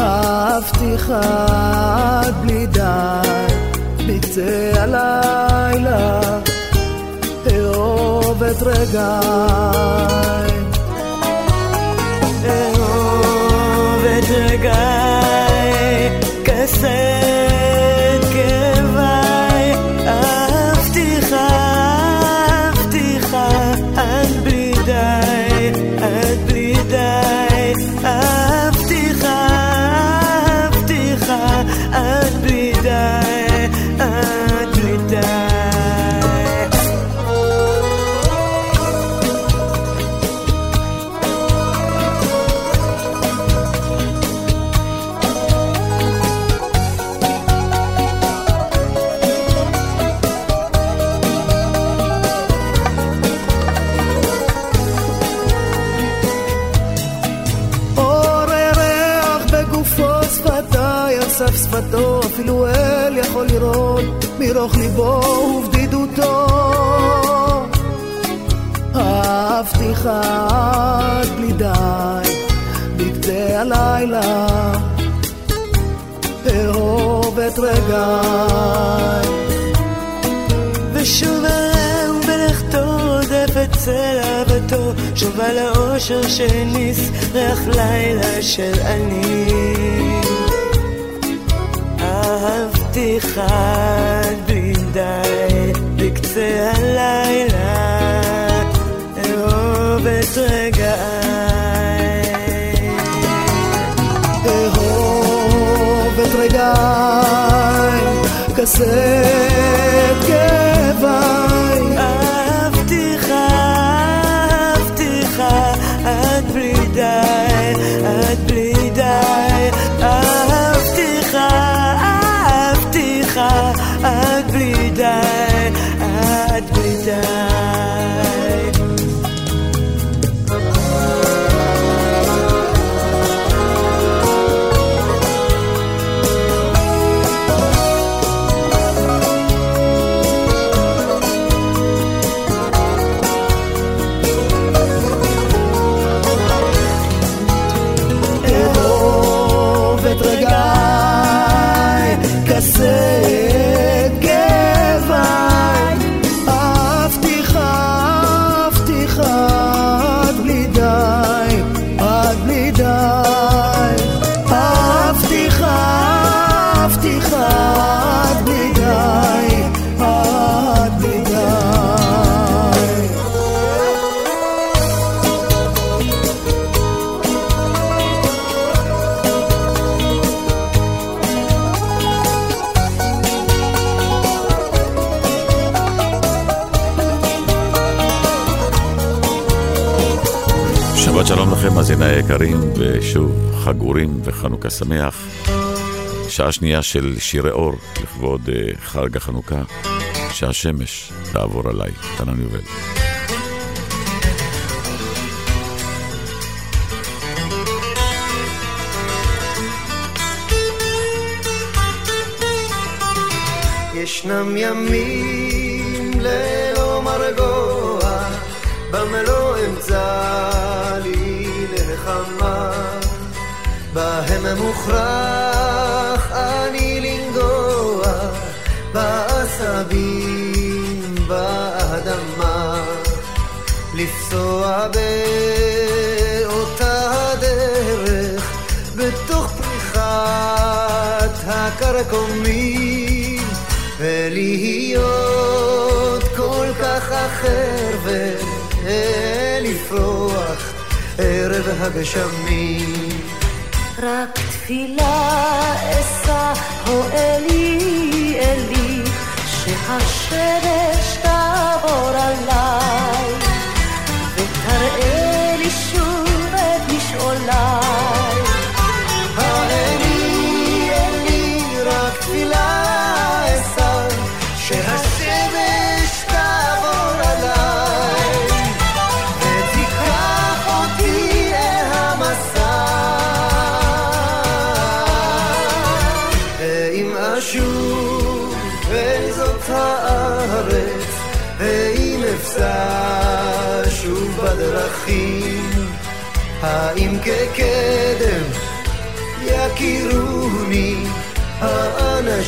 אהבתיך עד בלי די, בקצה הלילה, אהוב את רגעי. אהוב את רגעי, כסף שניס ריח לילה של אני. אהבתיך עד די בקצה הלילה אהוב את רגעי. אהוב את רגעי כסת וחנוכה שמח. שעה שנייה של שירי אור לכבוד uh, חג החנוכה, שהשמש תעבור עליי. תנן יובל. ישנם ימים ללא מרגוע, במלוא בהם מוכרח אני לנגוע בעשבים באדמה, לפסוע באותה הדרך בתוך פריחת הקרקומים ולהיות כל כך אחר ולפרוח ערב הגשמים רק תפילה אשא, הו אלי, אלי, שהשמש תעבור עליי,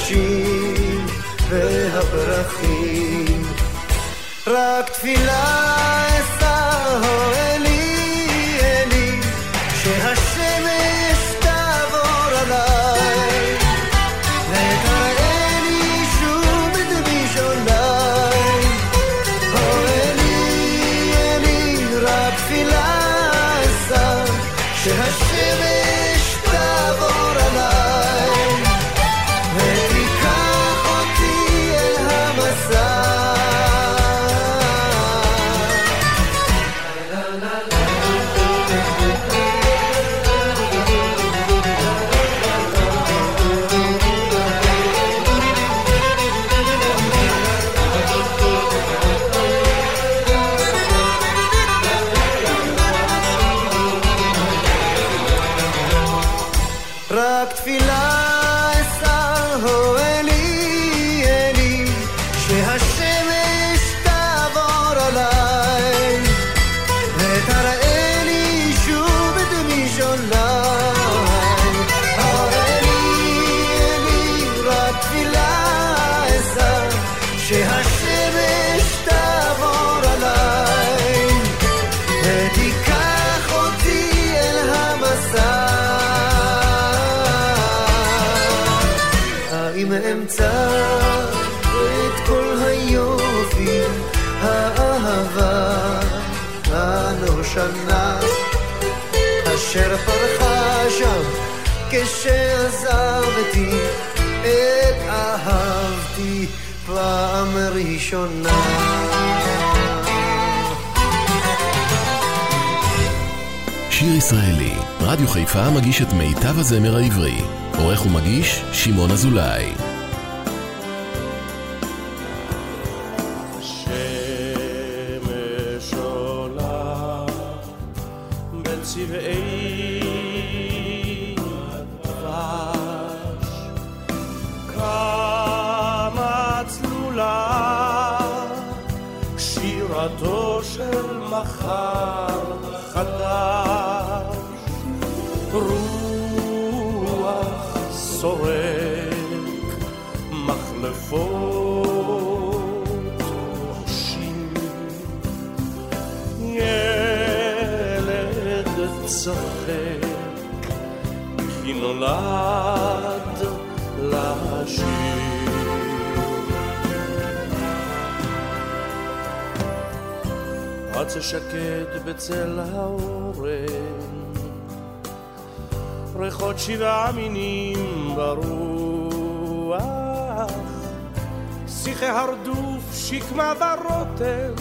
האנשים והפרחים? רק תפילה כשעזבתי את אהבתי פעם ראשונה. שיר ישראלי, רדיו חיפה מגיש את מיטב הזמר העברי. עורך ומגיש, שמעון אזולאי. הרדוף, שקמה ורוטן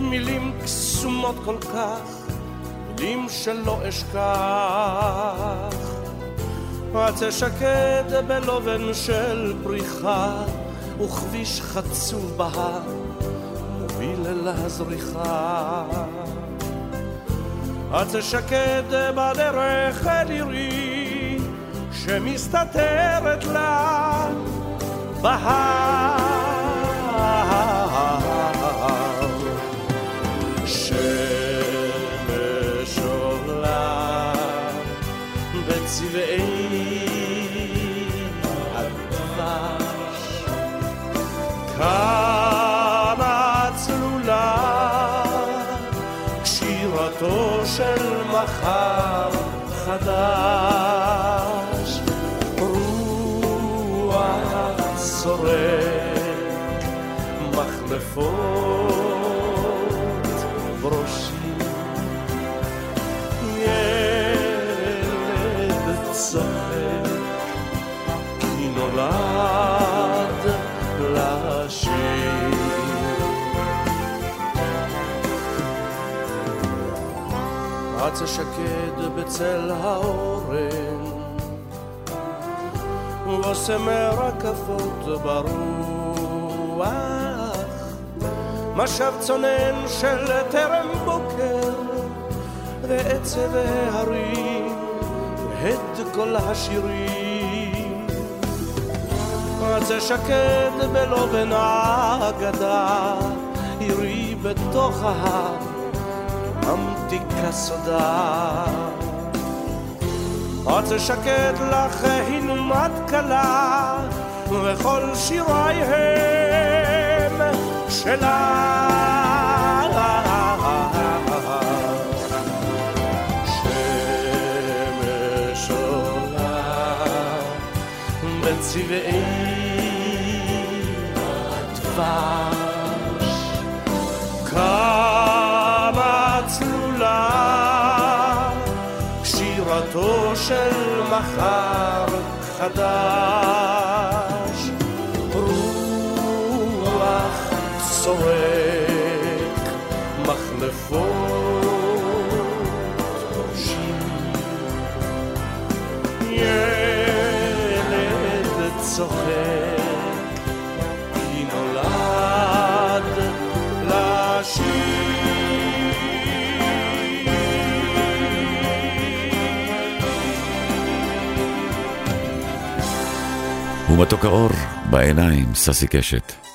מילים קסומות כל כך מילים שלא אשכח. עצה שקט בלובן של פריחה וכביש חצוב בהר מוביל אל הזריחה. עצה שקט בדרך אל עירי שמסתתרת לה בהר מחלפות נולד לשיר. רץ השקד בצל האורן, ובושם רקפות ברוח, משב צונן של טרם בוקר, ועצב ההרים, הד כל השירים. זה שקד בלובן האגדה, עירי בתוך ההר, ממתיקה סודה. זה שקד לך הנומת כלה, וכל שיריי הם שלה. שמש עולה בצבעי דבש. כמה צלולה שירתו של מחר חדש. צועק מחלפות ילד צוחק ומתוק האור בעיניים, ססי קשת.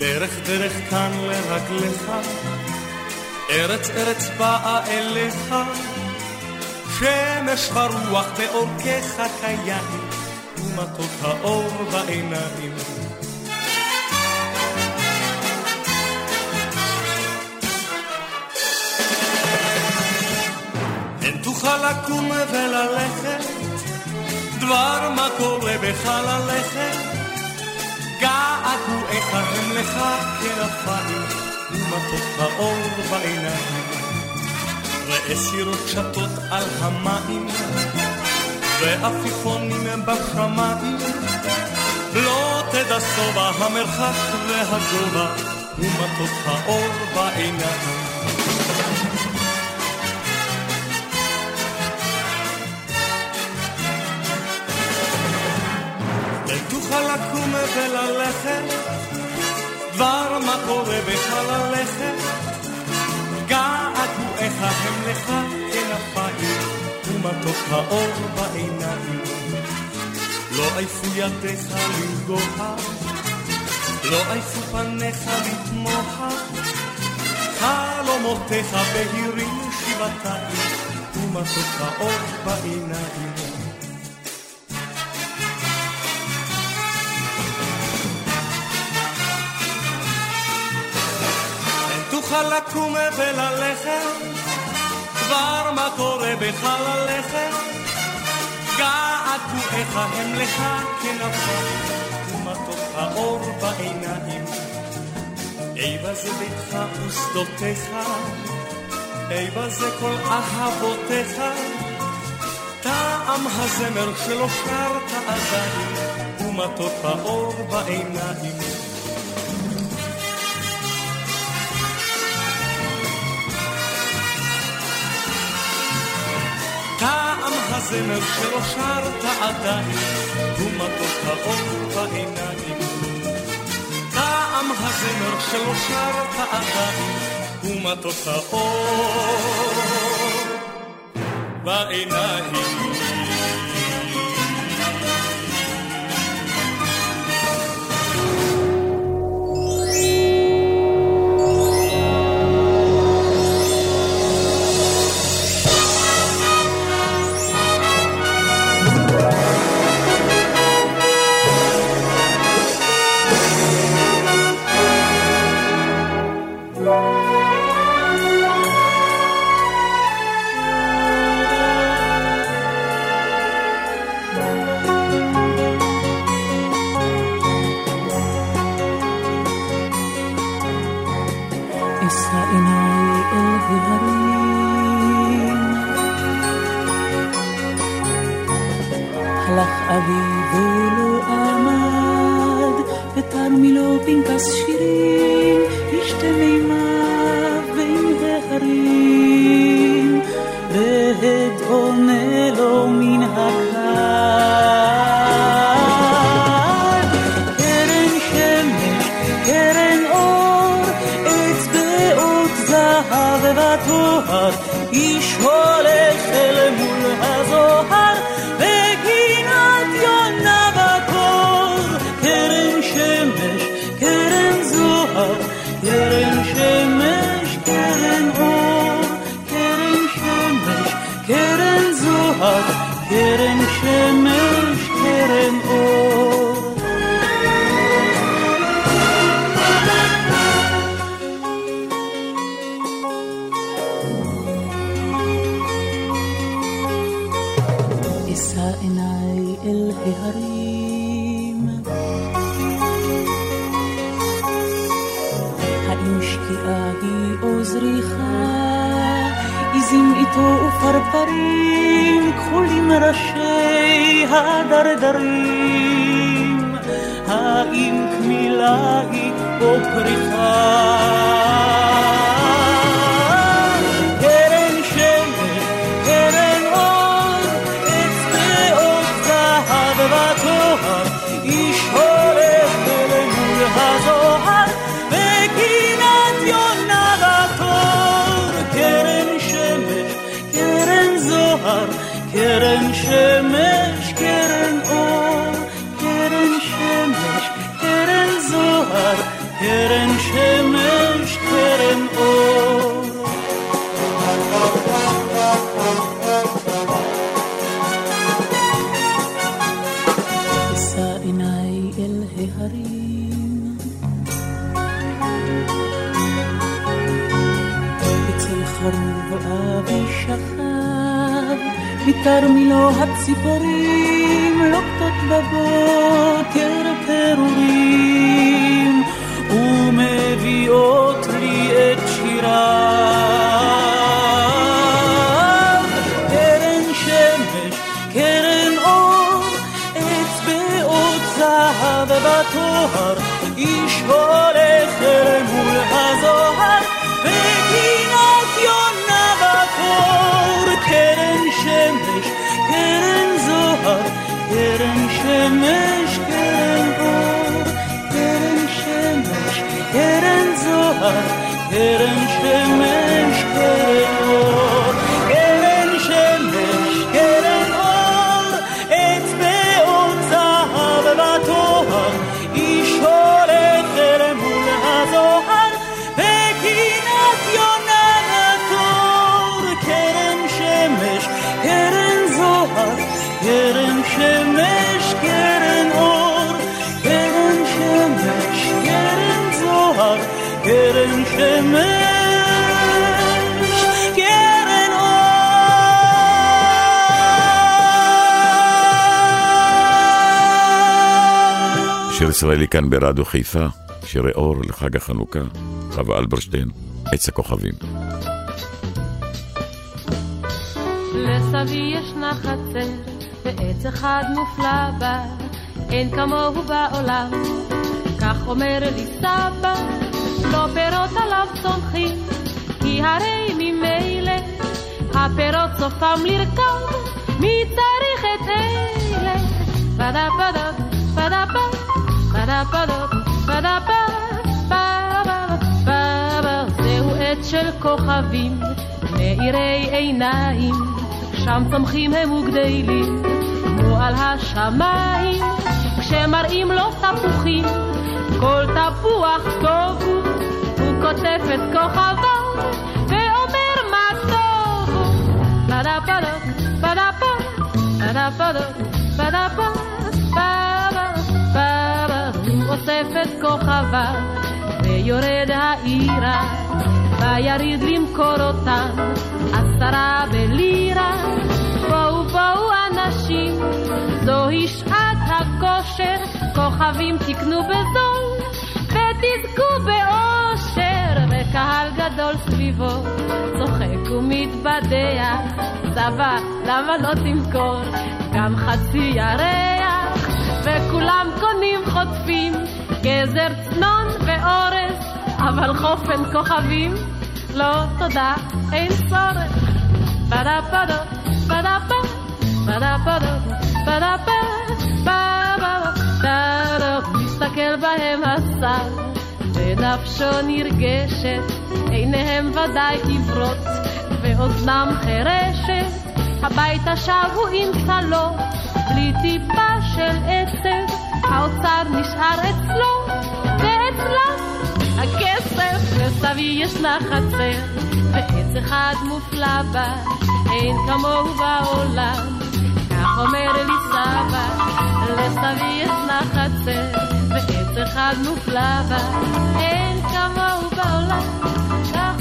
דרך כאן לרגליך, ארץ ארץ באה אליך, שמש הרוח בעורקיך כיין, ומתוק האור בעיניים. אין תוכל לקום וללכת, דבר מה קורה בך ללכת, געגועיך הם לך כרפיים, ומתוק האור בעיניים. ראה סירות שטות על המים, ועפיפונים בשמיים. לא תדע שובע המרחק והגובה, ומתוק האור בעיניים. לקום וללכת, דבר מה קורה בך ללכת, געגועיך הם לך כנפיים, ומתוק האור בעיניים. לא עייפו ידיך לנגוע, לא עייפו פניך לתמוה, חלומותיך בהירים שבעתיים, ומתוק האור בעיניים. תוכל לקום וללכת, כבר מה קורה בך ללכת, געגועיך הם לך כנפיים, ומתוק האור בעיניים. איבה זה ביתך ושדותיך, איבה זה כל אהבותיך, טעם הזמר שלא שרת עדיין, ומתוק האור בעיניים. הזמר שלא שרת עדיין, ומתוק האור בעיניים. טעם הזמר שלא שרת עדיין, ומתוק האור בעיניים. fincas firmes. Terim şemiş terim or إساء نعي إلهي هريم هيمشكي أهي أزريخا إزيم إتو فرفريم מים כחולים ראשי הדרדרים, האם קמילה היא או פריחה? תרמילו הציפורים לוקטות בבוקר פירורים ומביאות לי את שיריו. קרן שמש, קרן אור, אצבעות זהב בתואר, איש הולך Yarınmış yarın bu Yarın şemiş yarın zuhar Yarın şemiş ישראלי כאן ברדיו חיפה, שירי אור לחג החנוכה, חווה אלברשטיין, עץ הכוכבים. לסבי ישנה חצר ועץ אחד מופלא בה, אין כמוהו בעולם. כך אומר לי סבא, לא פירות עליו צומחים, כי הרי ממילא הפירות סופם לרכב, מי צריך את אלה? פדה פדה פדה פדה זהו עץ של כוכבים, מאירי עיניים, שם צומחים הם וגדלים, כמו על השמיים, כשמראים לו תפוחים, כל תפוח טוב הוא, הוא כותב את כוכביו, ואומר מה טוב הוא. את כוכביו, ויורד העירה, ויריד למכור אותם, עשרה בלירה. בואו בואו אנשים, זוהי שעת הכושר, כוכבים תקנו בזול, ותזכו באושר, וקהל גדול סביבו, צוחק ומתבדח, סבא, למה לא תמכור גם חצי ירח? וכולם קונים חוטפים, גזר צנון ואורז, אבל חופן כוכבים, לא תודה, אין צורך. בדה בדה, בדה בדה, פדו, בדה, בדה בדה, בדה מסתכל בהם השר, ונפשו נרגשת, עיניהם ודאי עברות, ואוזנם חירשת, הביתה שבו עם צלו, בלי טיפה של עצב. האוצר נשאר אצלו, ואצלם הכסף, וסבי ישנה חצר, ועץ אחד מופלא בה, אין כמוהו בעולם. כך אומר לי סבא, לסבי ישנה חצר, ועץ אחד מופלא בה, אין כמוהו בעולם. כך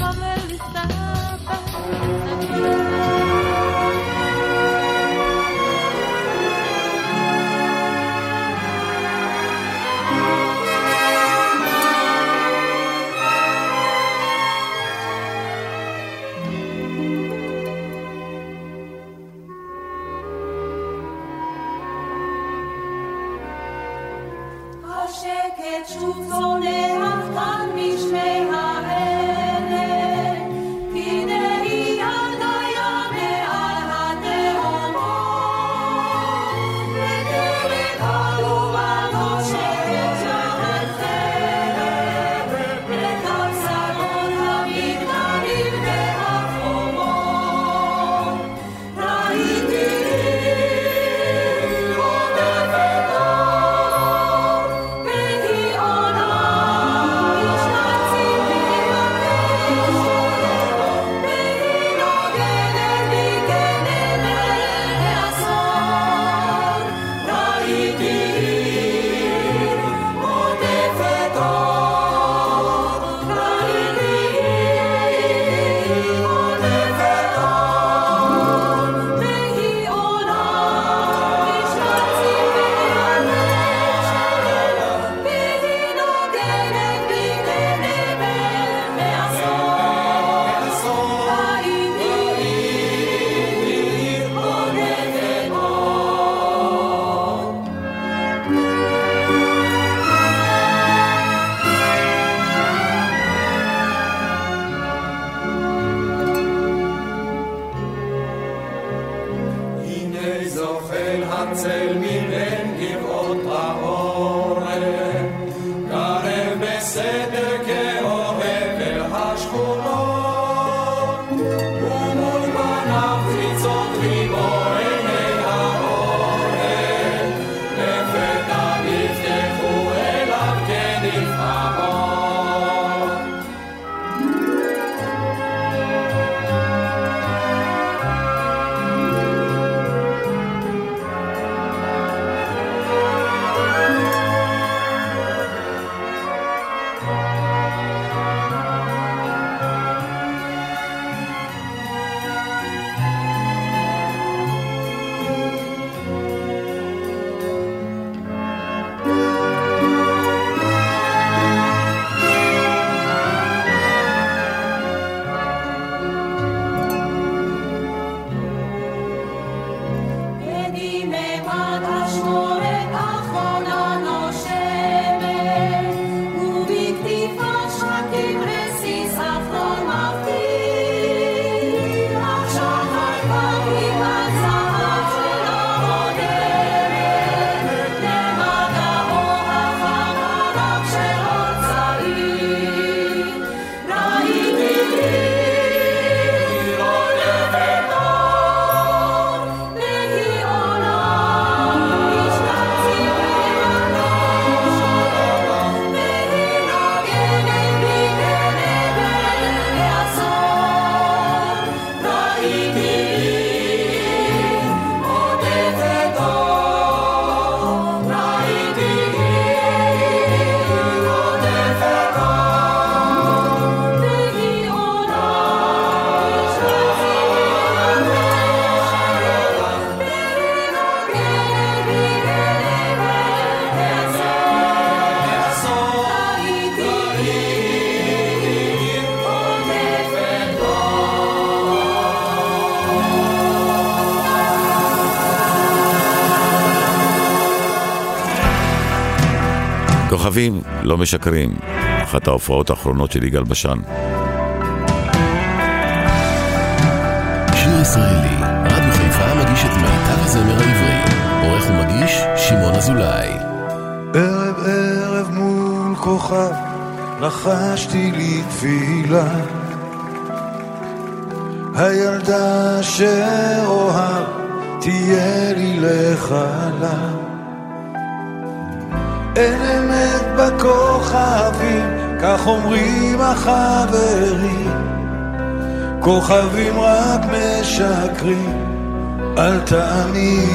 שוב צונח כאן בשמי כוכבים לא משקרים, אחת ההופעות האחרונות של יגאל בשן. שיר ישראלי, רדיו חיפה מגיש את מיטב הזמר העברי. עורך ומגיש, שמעון אזולאי. ערב ערב מול כוכב, לחשתי לי תפילה. הילדה שאוהב, תהיה לי לחלה. אין אמת בכוכבים, כך אומרים החברים. כוכבים רק משקרים, אל תאמין.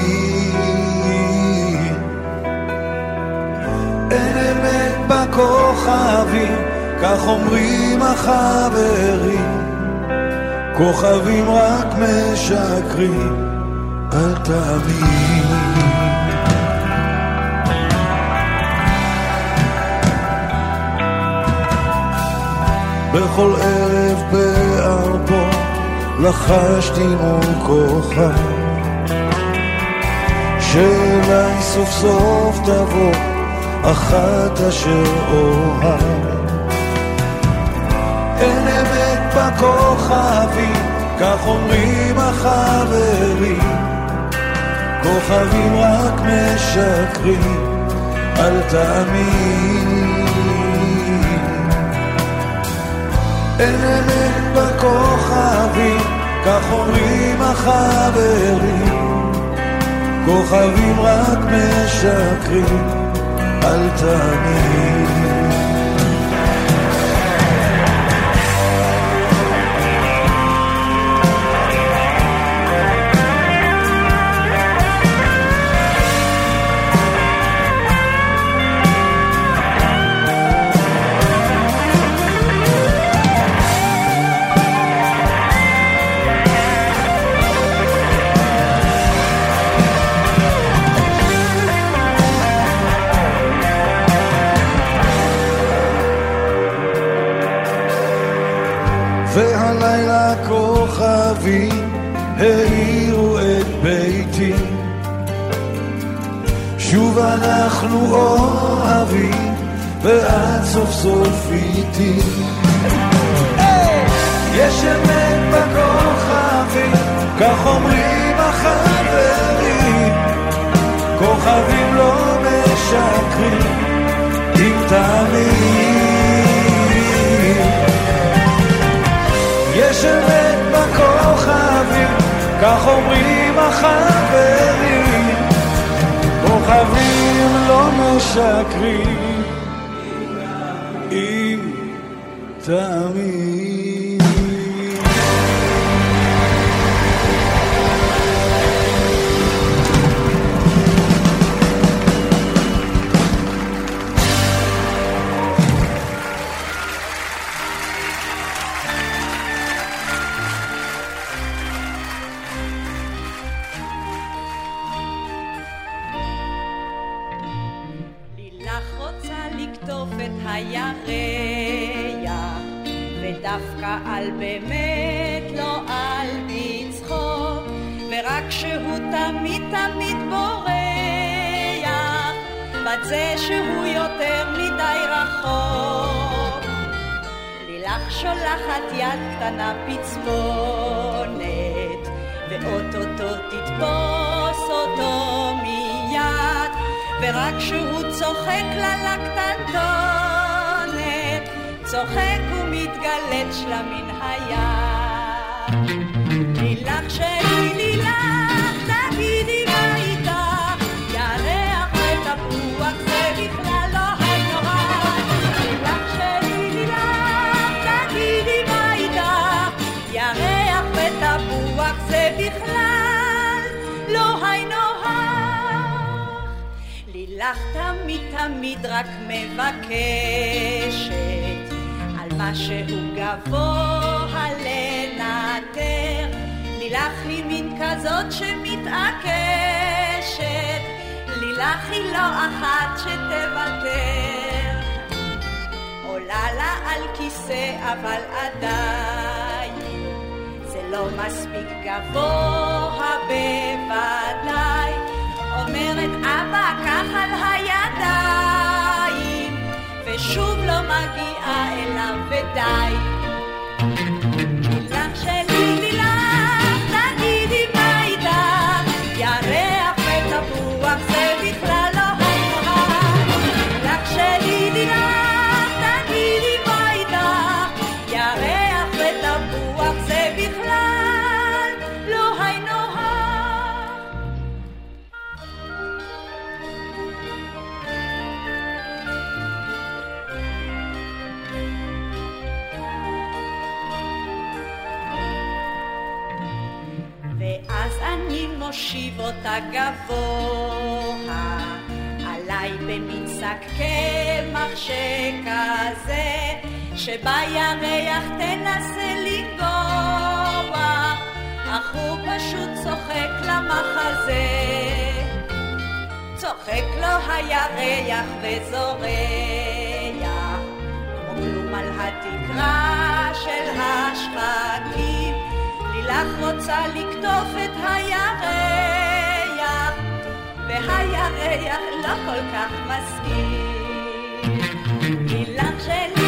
אין אמת בכוכבים, כך אומרים החברים. כוכבים רק משקרים, אל תאמין. בכל ערב בארבו לחשתי מול כוכב. שאולי סוף סוף תבוא אחת אשר אוהב אין אמת בכוכבים, כך אומרים החברים. כוכבים רק משקרים, אל תאמין אין אמת בכוכבים, כך אומרים החברים. כוכבים רק משקרים, אל תאמין. שהוא תמיד תמיד בורא מלבד זה שהוא יותר מדי רחוק. לילך שולחת יד קטנה פצפונת, ואו-טו-טו תתפוס אותו מיד, ורק כשהוא צוחק לה לקטנטונת, צוחק ומתגלת שלה מן היד. לילך שלי תמיד רק מבקשת על משהו גבוה לנטר. לילך היא מין כזאת שמתעקשת, לילך היא לא אחת שתוותר. עולה לה על כיסא אבל עדיין זה לא מספיק גבוה בוודאי. אומרת אבא קח על הידיים ושוב לא מגיעה אליו ודי. מושיב אותה גבוה, עליי במין שק קמח שכזה, שבירח תנסה לנגוע, אך הוא פשוט צוחק למחזה. צוחק לו הירח וזורח, כמו כלום על התקרה של השחקים. לילך רוצה לקטוף את הירח, והירח לא כל כך מסכים. לילך שלי,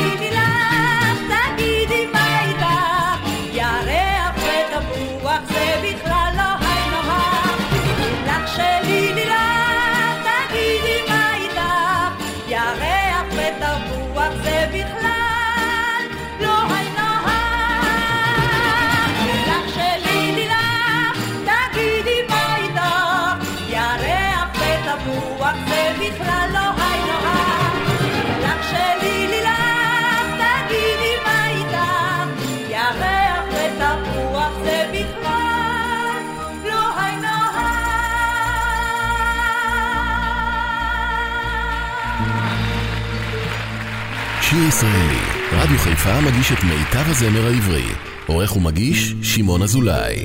שיר ישראלי, רדיו חיפה מגיש את מיטב הזמר העברי. עורך ומגיש, שמעון אזולאי.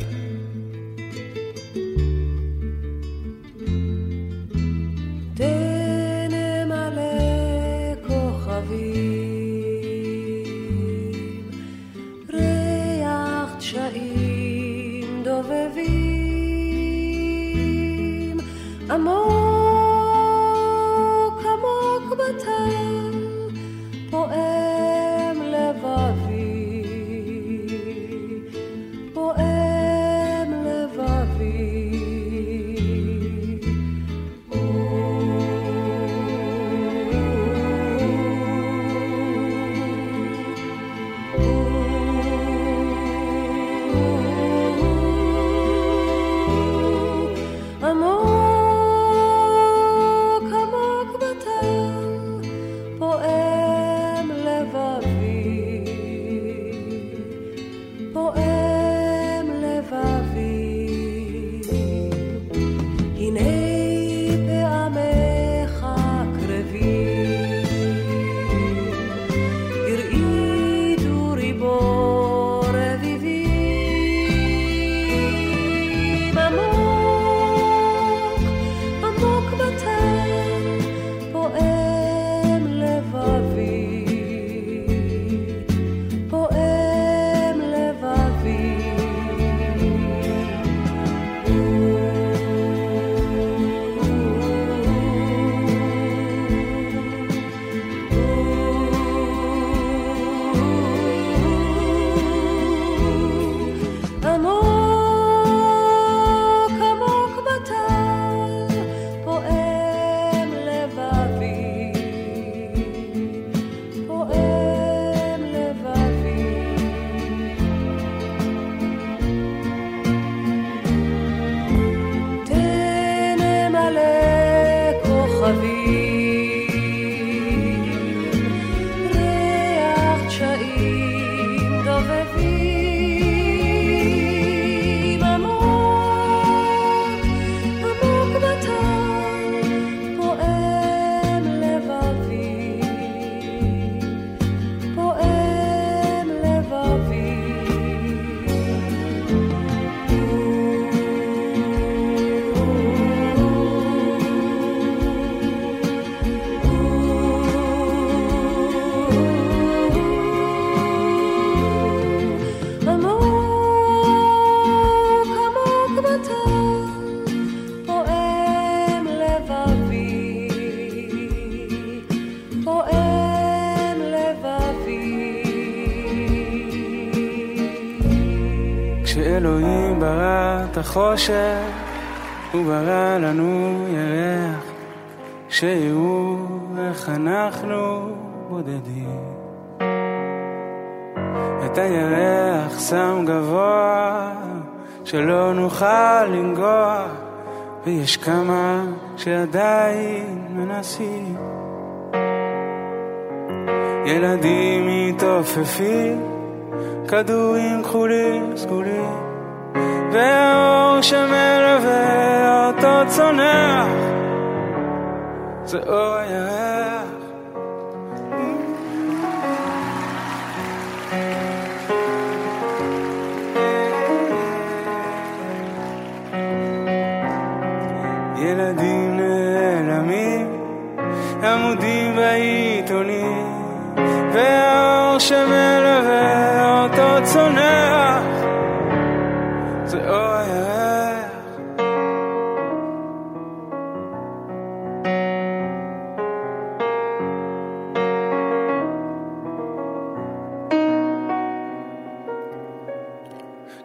דובבים, עמוק חושך, הוא ברא לנו ירח, שיראו איך אנחנו בודדים. את הירח שם גבוה, שלא נוכל לנגוע, ויש כמה שעדיין מנסים. ילדים מתעופפים, כדורים כחולים סגולים. והאור שמלווה אותו צונח. זה אור הירח. ילדים נעלמים, עמודים בעיתונים, והאור שמלווה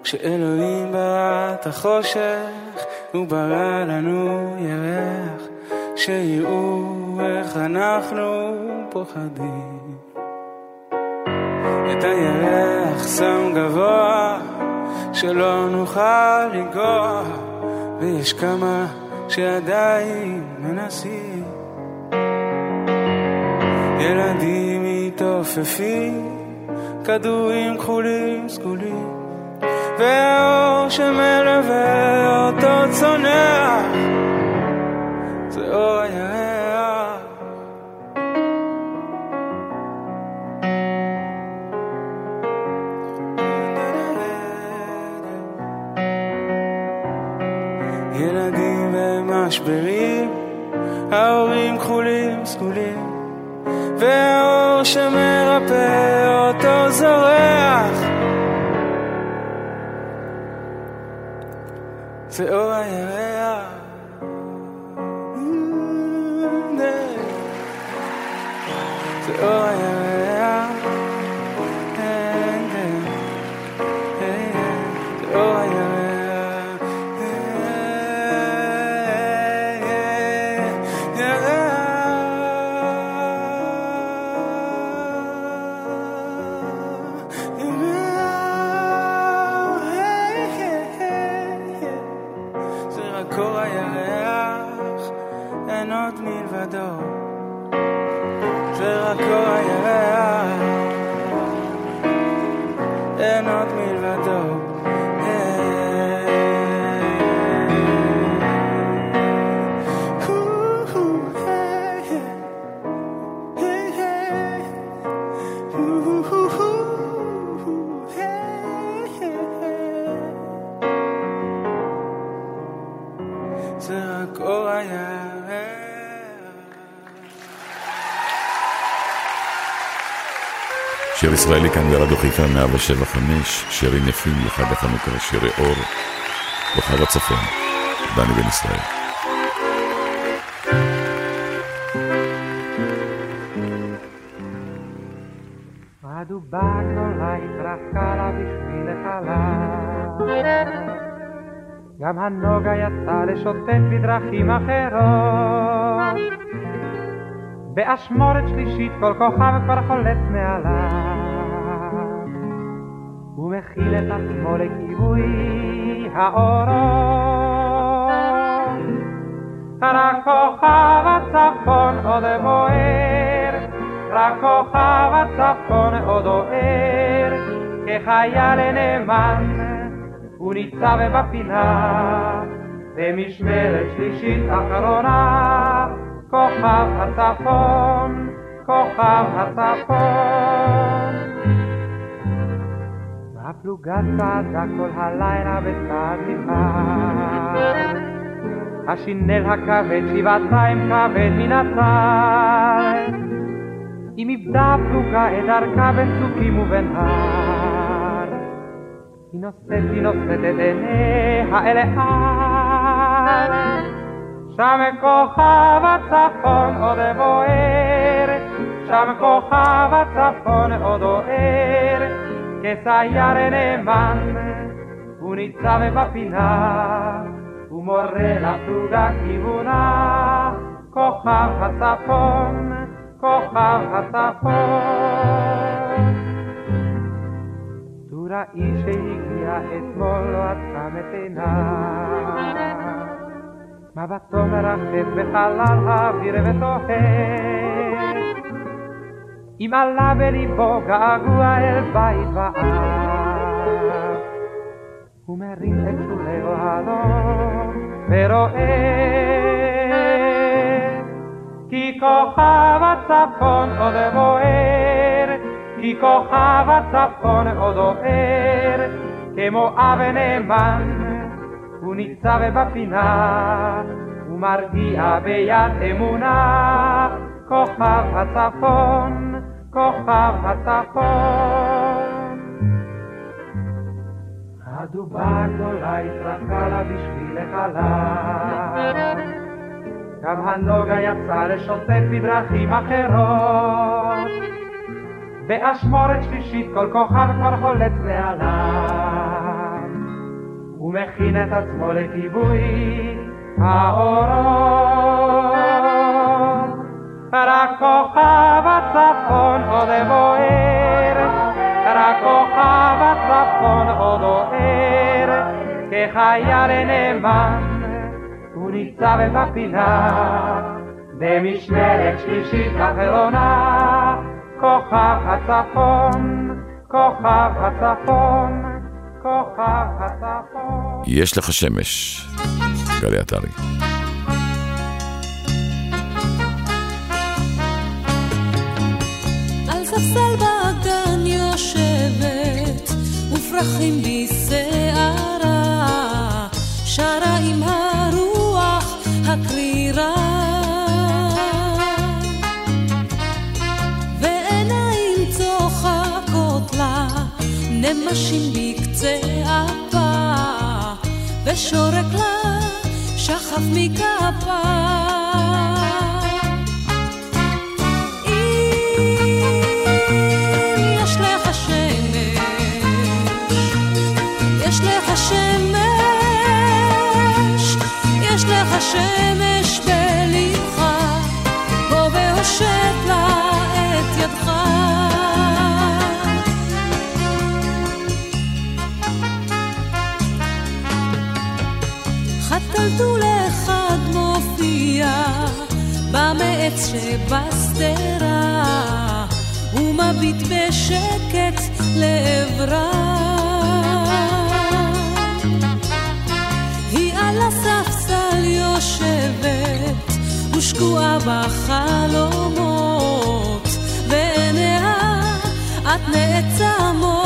כשאלוהים ברא את החושך, הוא ברא לנו ירח, שיראו איך אנחנו פוחדים. את הירח שם גבוה, שלא נוכל לנגוע, ויש כמה שעדיין מנסים. ילדים מתעופפים, כדורים כחולים סגולים. והאור שמלווה אותו צונח. זה אור הירח ילדים במשברים ההורים כחולים סגולים והאור שמרפא אין עוד ישראלי כאן ברדיו חיפה 175, שירים יפים לחג החנוכה, שירי אור, כוכב הצפון, דני בן ישראל. גם הנוגה יצא לשוטט בדרכים אחרות. באשמורת שלישית כל כוכב כבר חולץ מעליו. מכיל את עצמו לכיבוי האורות. רק כוכב הצפון עוד בוער, רק כוכב הצפון עוד אוהר, כחייל נאמן, הוא ניצב בפינה, במשמרת שלישית אחרונה, כוכב הצפון, כוכב הצפון. הפלוגה צעדה כל הלילה בצעד נמהר. השינל הכבד שבעתיים כבד מן הצד. אם איבדה הפלוגה את דרכה בין צוקים ובין הר. היא נושאת, היא נושאת את עיניה אל ההר. שם כוכב הצפון עוד בוער, שם כוכב הצפון עוד אוהר, כסייר נאמן, הוא ניצב בפינה, ומורה לפלוגה כיוונה, כוכב הצפון, כוכב הצפון. טוראי שהגיע אתמול לא עצם את עיניו מבטו מרחף בחלל האוויר ותוהה ima laberi boga gua el bai ba Ume rinde txule pero e Kiko jaba zapon ode boer Kiko jaba zapon odo er Kemo aben eman, unitzabe bapina Umargia beiat emuna kojaba zapon כוכב הצפון. הדובה הגדולה התרחקה לה בשביל החלל, גם הנוגה יצא לשוטט בדרכים אחרות, באשמורת שלישית כל כוכב כבר חולץ מעליו. ומכין את עצמו לכיבוי האורות. רק כוכב הצפון עוד בוער, רק כוכב הצפון עוד אוהר, כחייל נאמן, הוא ניצב בפינה, במשמרת שלישית אחרונה, כוכב הצפון, כוכב הצפון. כוכב הצפון. יש לך שמש, גלי עטרי. על ספסל באגן יושבת, ופרחים בשערה, שרה עם הרוח הקרירה. ועיניים צוחקות לה, נמשים בקצה אפה, ושורק לה שחף מכפה. במעץ שבשדרה, ומביט בשקט לעברה. היא על הספסל יושבת, ושקועה בחלומות, ועיניה את נעצמות.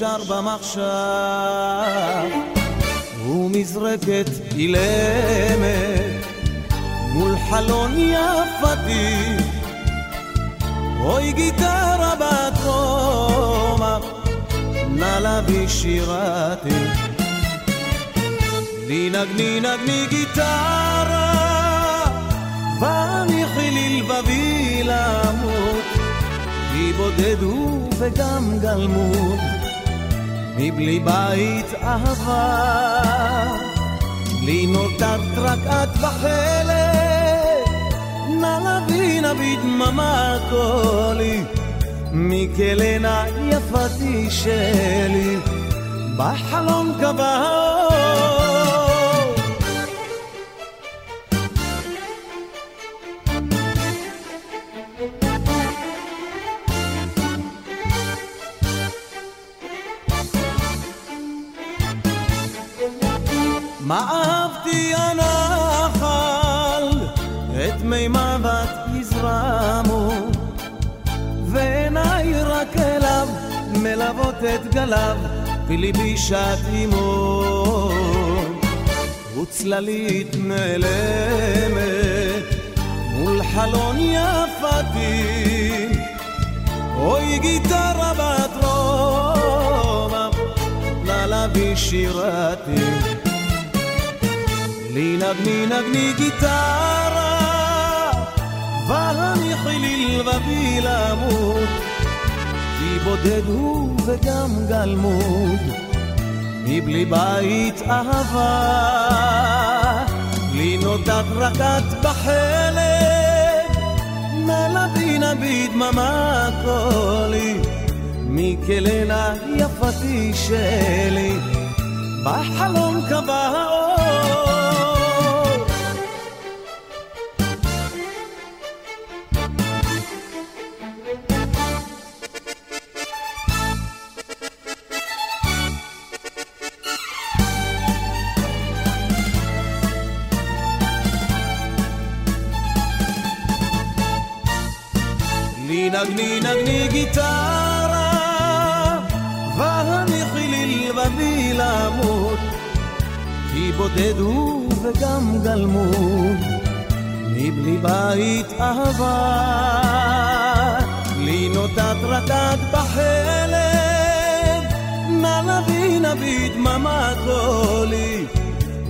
שר במחשב. ומזרקת אילמת מול חלון יפתי. אוי גיטרה בת רומא, נא להביא שירתי. לי נגני נגני גיטרה, והניחי לי לבבי למות. כי בודד וגם גלמוד, מבלי בית אהבה. לי נותרת רק את בחלק, נא להביא נביא דממה קולי, מכלנה יפתי שלי, בחלום קבעה גליו, וליבי שט עמו. וצללית נעלמת מול חלון יפתי, אוי גיטרה בת רומא, ללבי שירתי. לי נגני נגני גיטרה, והניחי לי לבבי למות, בודד הוא וגם גלמוד, מבלי בית אהבה, לי נודעת רק את בחלק, נא לבי נביא דממה קולי, מכלנה יפתי שלי, בחלום קבע האור. נגני נגני גיטרה, והניחי לי לבבי למות, כי בודד הוא וגם גלמוד, מבלי בית אהבה, לי נותת רקד בחלב, נא נביא נביא דממה קולי,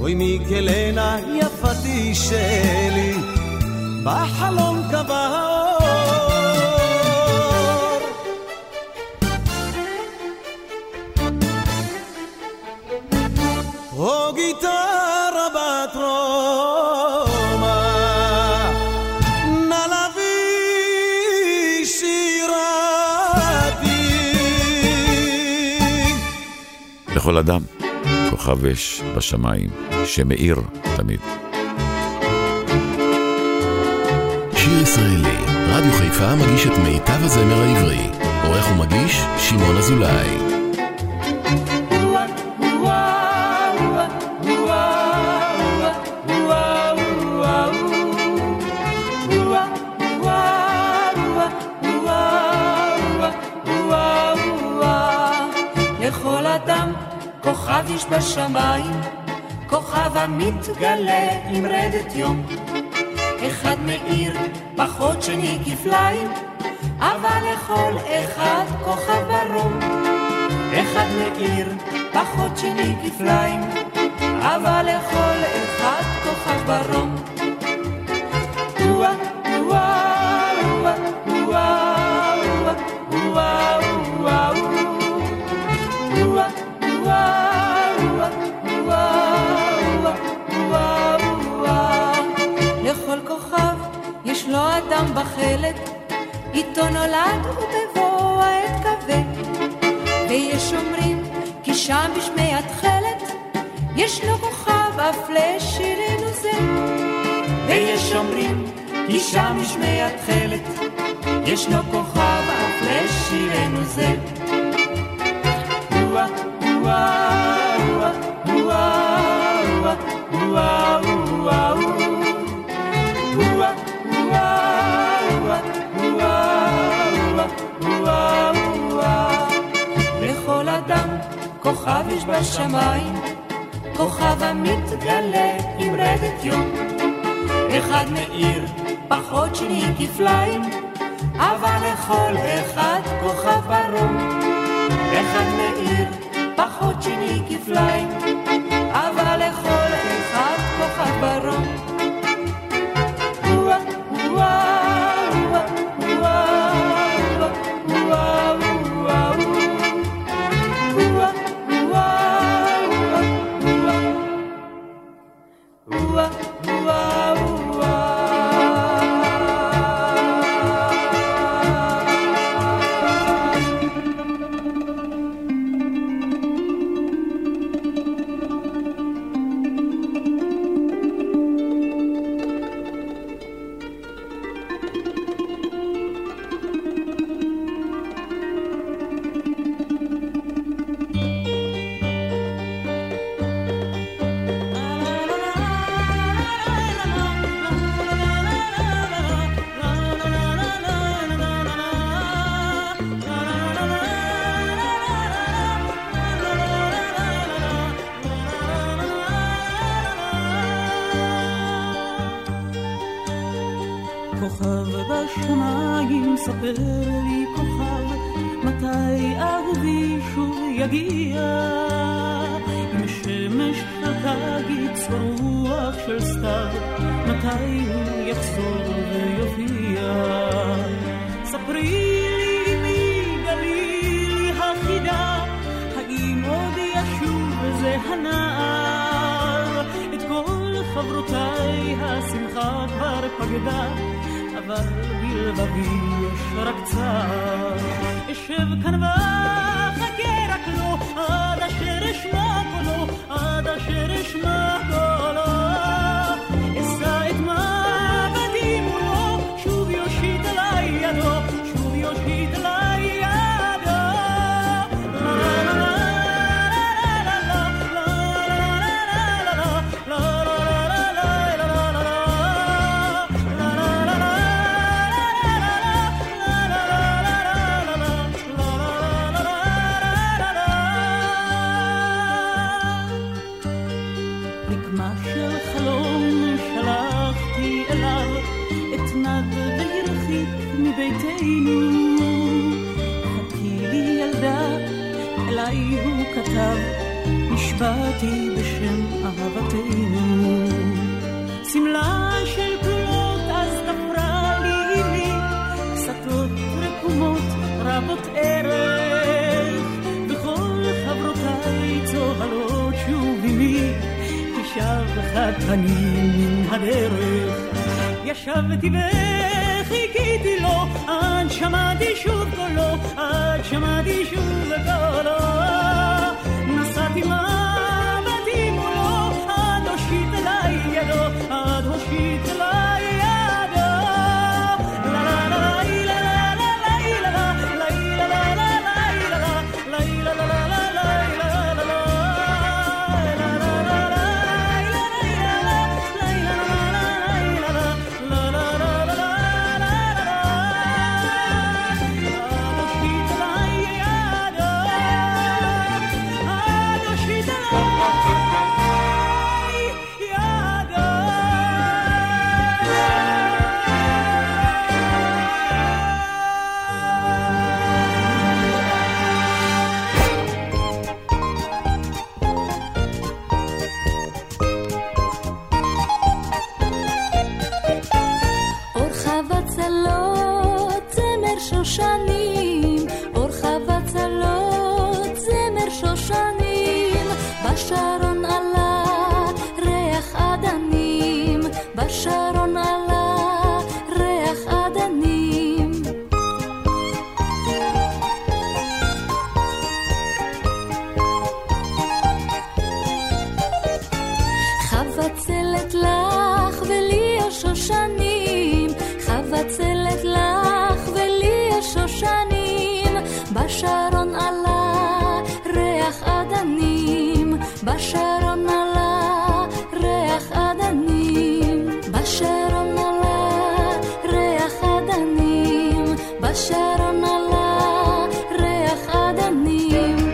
אוי מכלנה יפתי שלי, בחלום קבע לכל אדם כוכב אש בשמיים, שמאיר תמיד. שיר ישראלי, רדיו חיפה מגיש את מיטב הזמר העברי. עורך ומגיש, שמעון אזולאי. איש בשמיים, כוכב המתגלה עם רדת יום. אחד מאיר, פחות שני כפליים, אבל לכל אחד כוכב ברום. אחד מאיר, פחות שני כפליים, אבל לכל אחד כוכב ברום. התכלת, איתו נולד ובבוא העת כבד. ויש אומרים כי שם בשמי התכלת, ישנו כוכב אף לשירנו זה. ויש אומרים כי שם בשמי התכלת, ישנו כוכב אף לשירנו זה. וואו וואו כוכב יש בשמיים, כוכב המתגלה עם רדת יום. אחד מאיר, פחות שני כפליים, אבל לכל אחד כוכב ברום. אחד מאיר, פחות שני כפליים, אבל לכל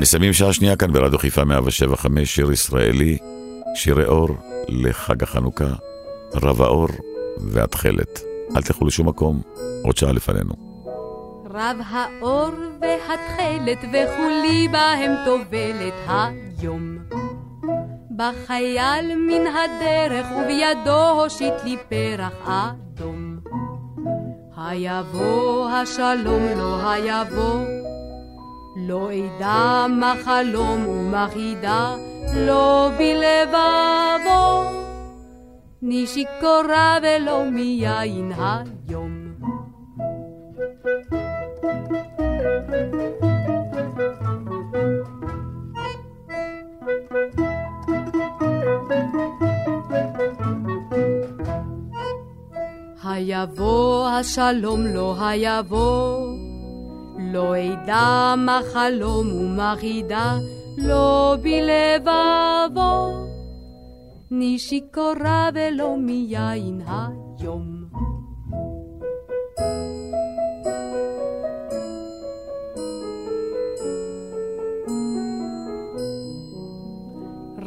מסיימים שעה שנייה כאן ברדיו חיפה 175, שיר ישראלי, שירי אור לחג החנוכה, רב האור והתכלת. אל תלכו לשום מקום, עוד שעה לפנינו. רב האור והתכלת וכולי בהם טובלת היום. בחייל מן הדרך ובידו הושיט לי פרח אדום. היבוא השלום לא היבוא, לא אדע מה חלום ומה חידה, לא בלבבו. אני שיכורה ולא מיין היום. היבוא השלום לא היבוא, לא אדע מה חלום ומה חידה, לא בלבבו. אני שיכורה ולא מיין היום.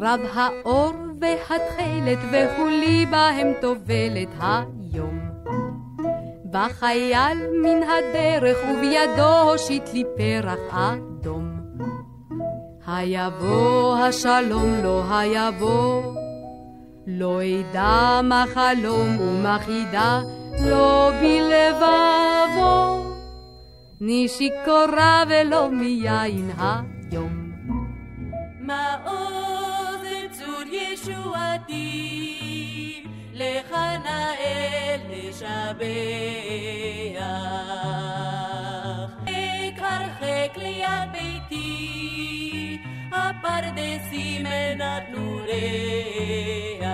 רב האור והתכלת וכולי בהם טובלת היום. בחייל מן הדרך ובידו הושיט לי פרח אדום. היבוא השלום לא היבוא, לא אדע מה חלום ומה חידה, לא בלבבו. אני שיכורה ולא מיין היום. מעוז צור ישועתי, נאה לשבח. הרחק ליד ביתי, הפרדסים נתנו ריח.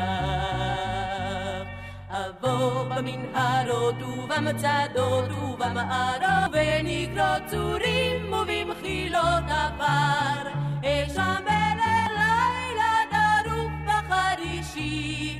אבוא במנהרות ובמצדות ובמערות, ונקרות צורים ובמחילות עפר, אשם בלילה דרוך בחרישי,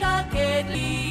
שקט לי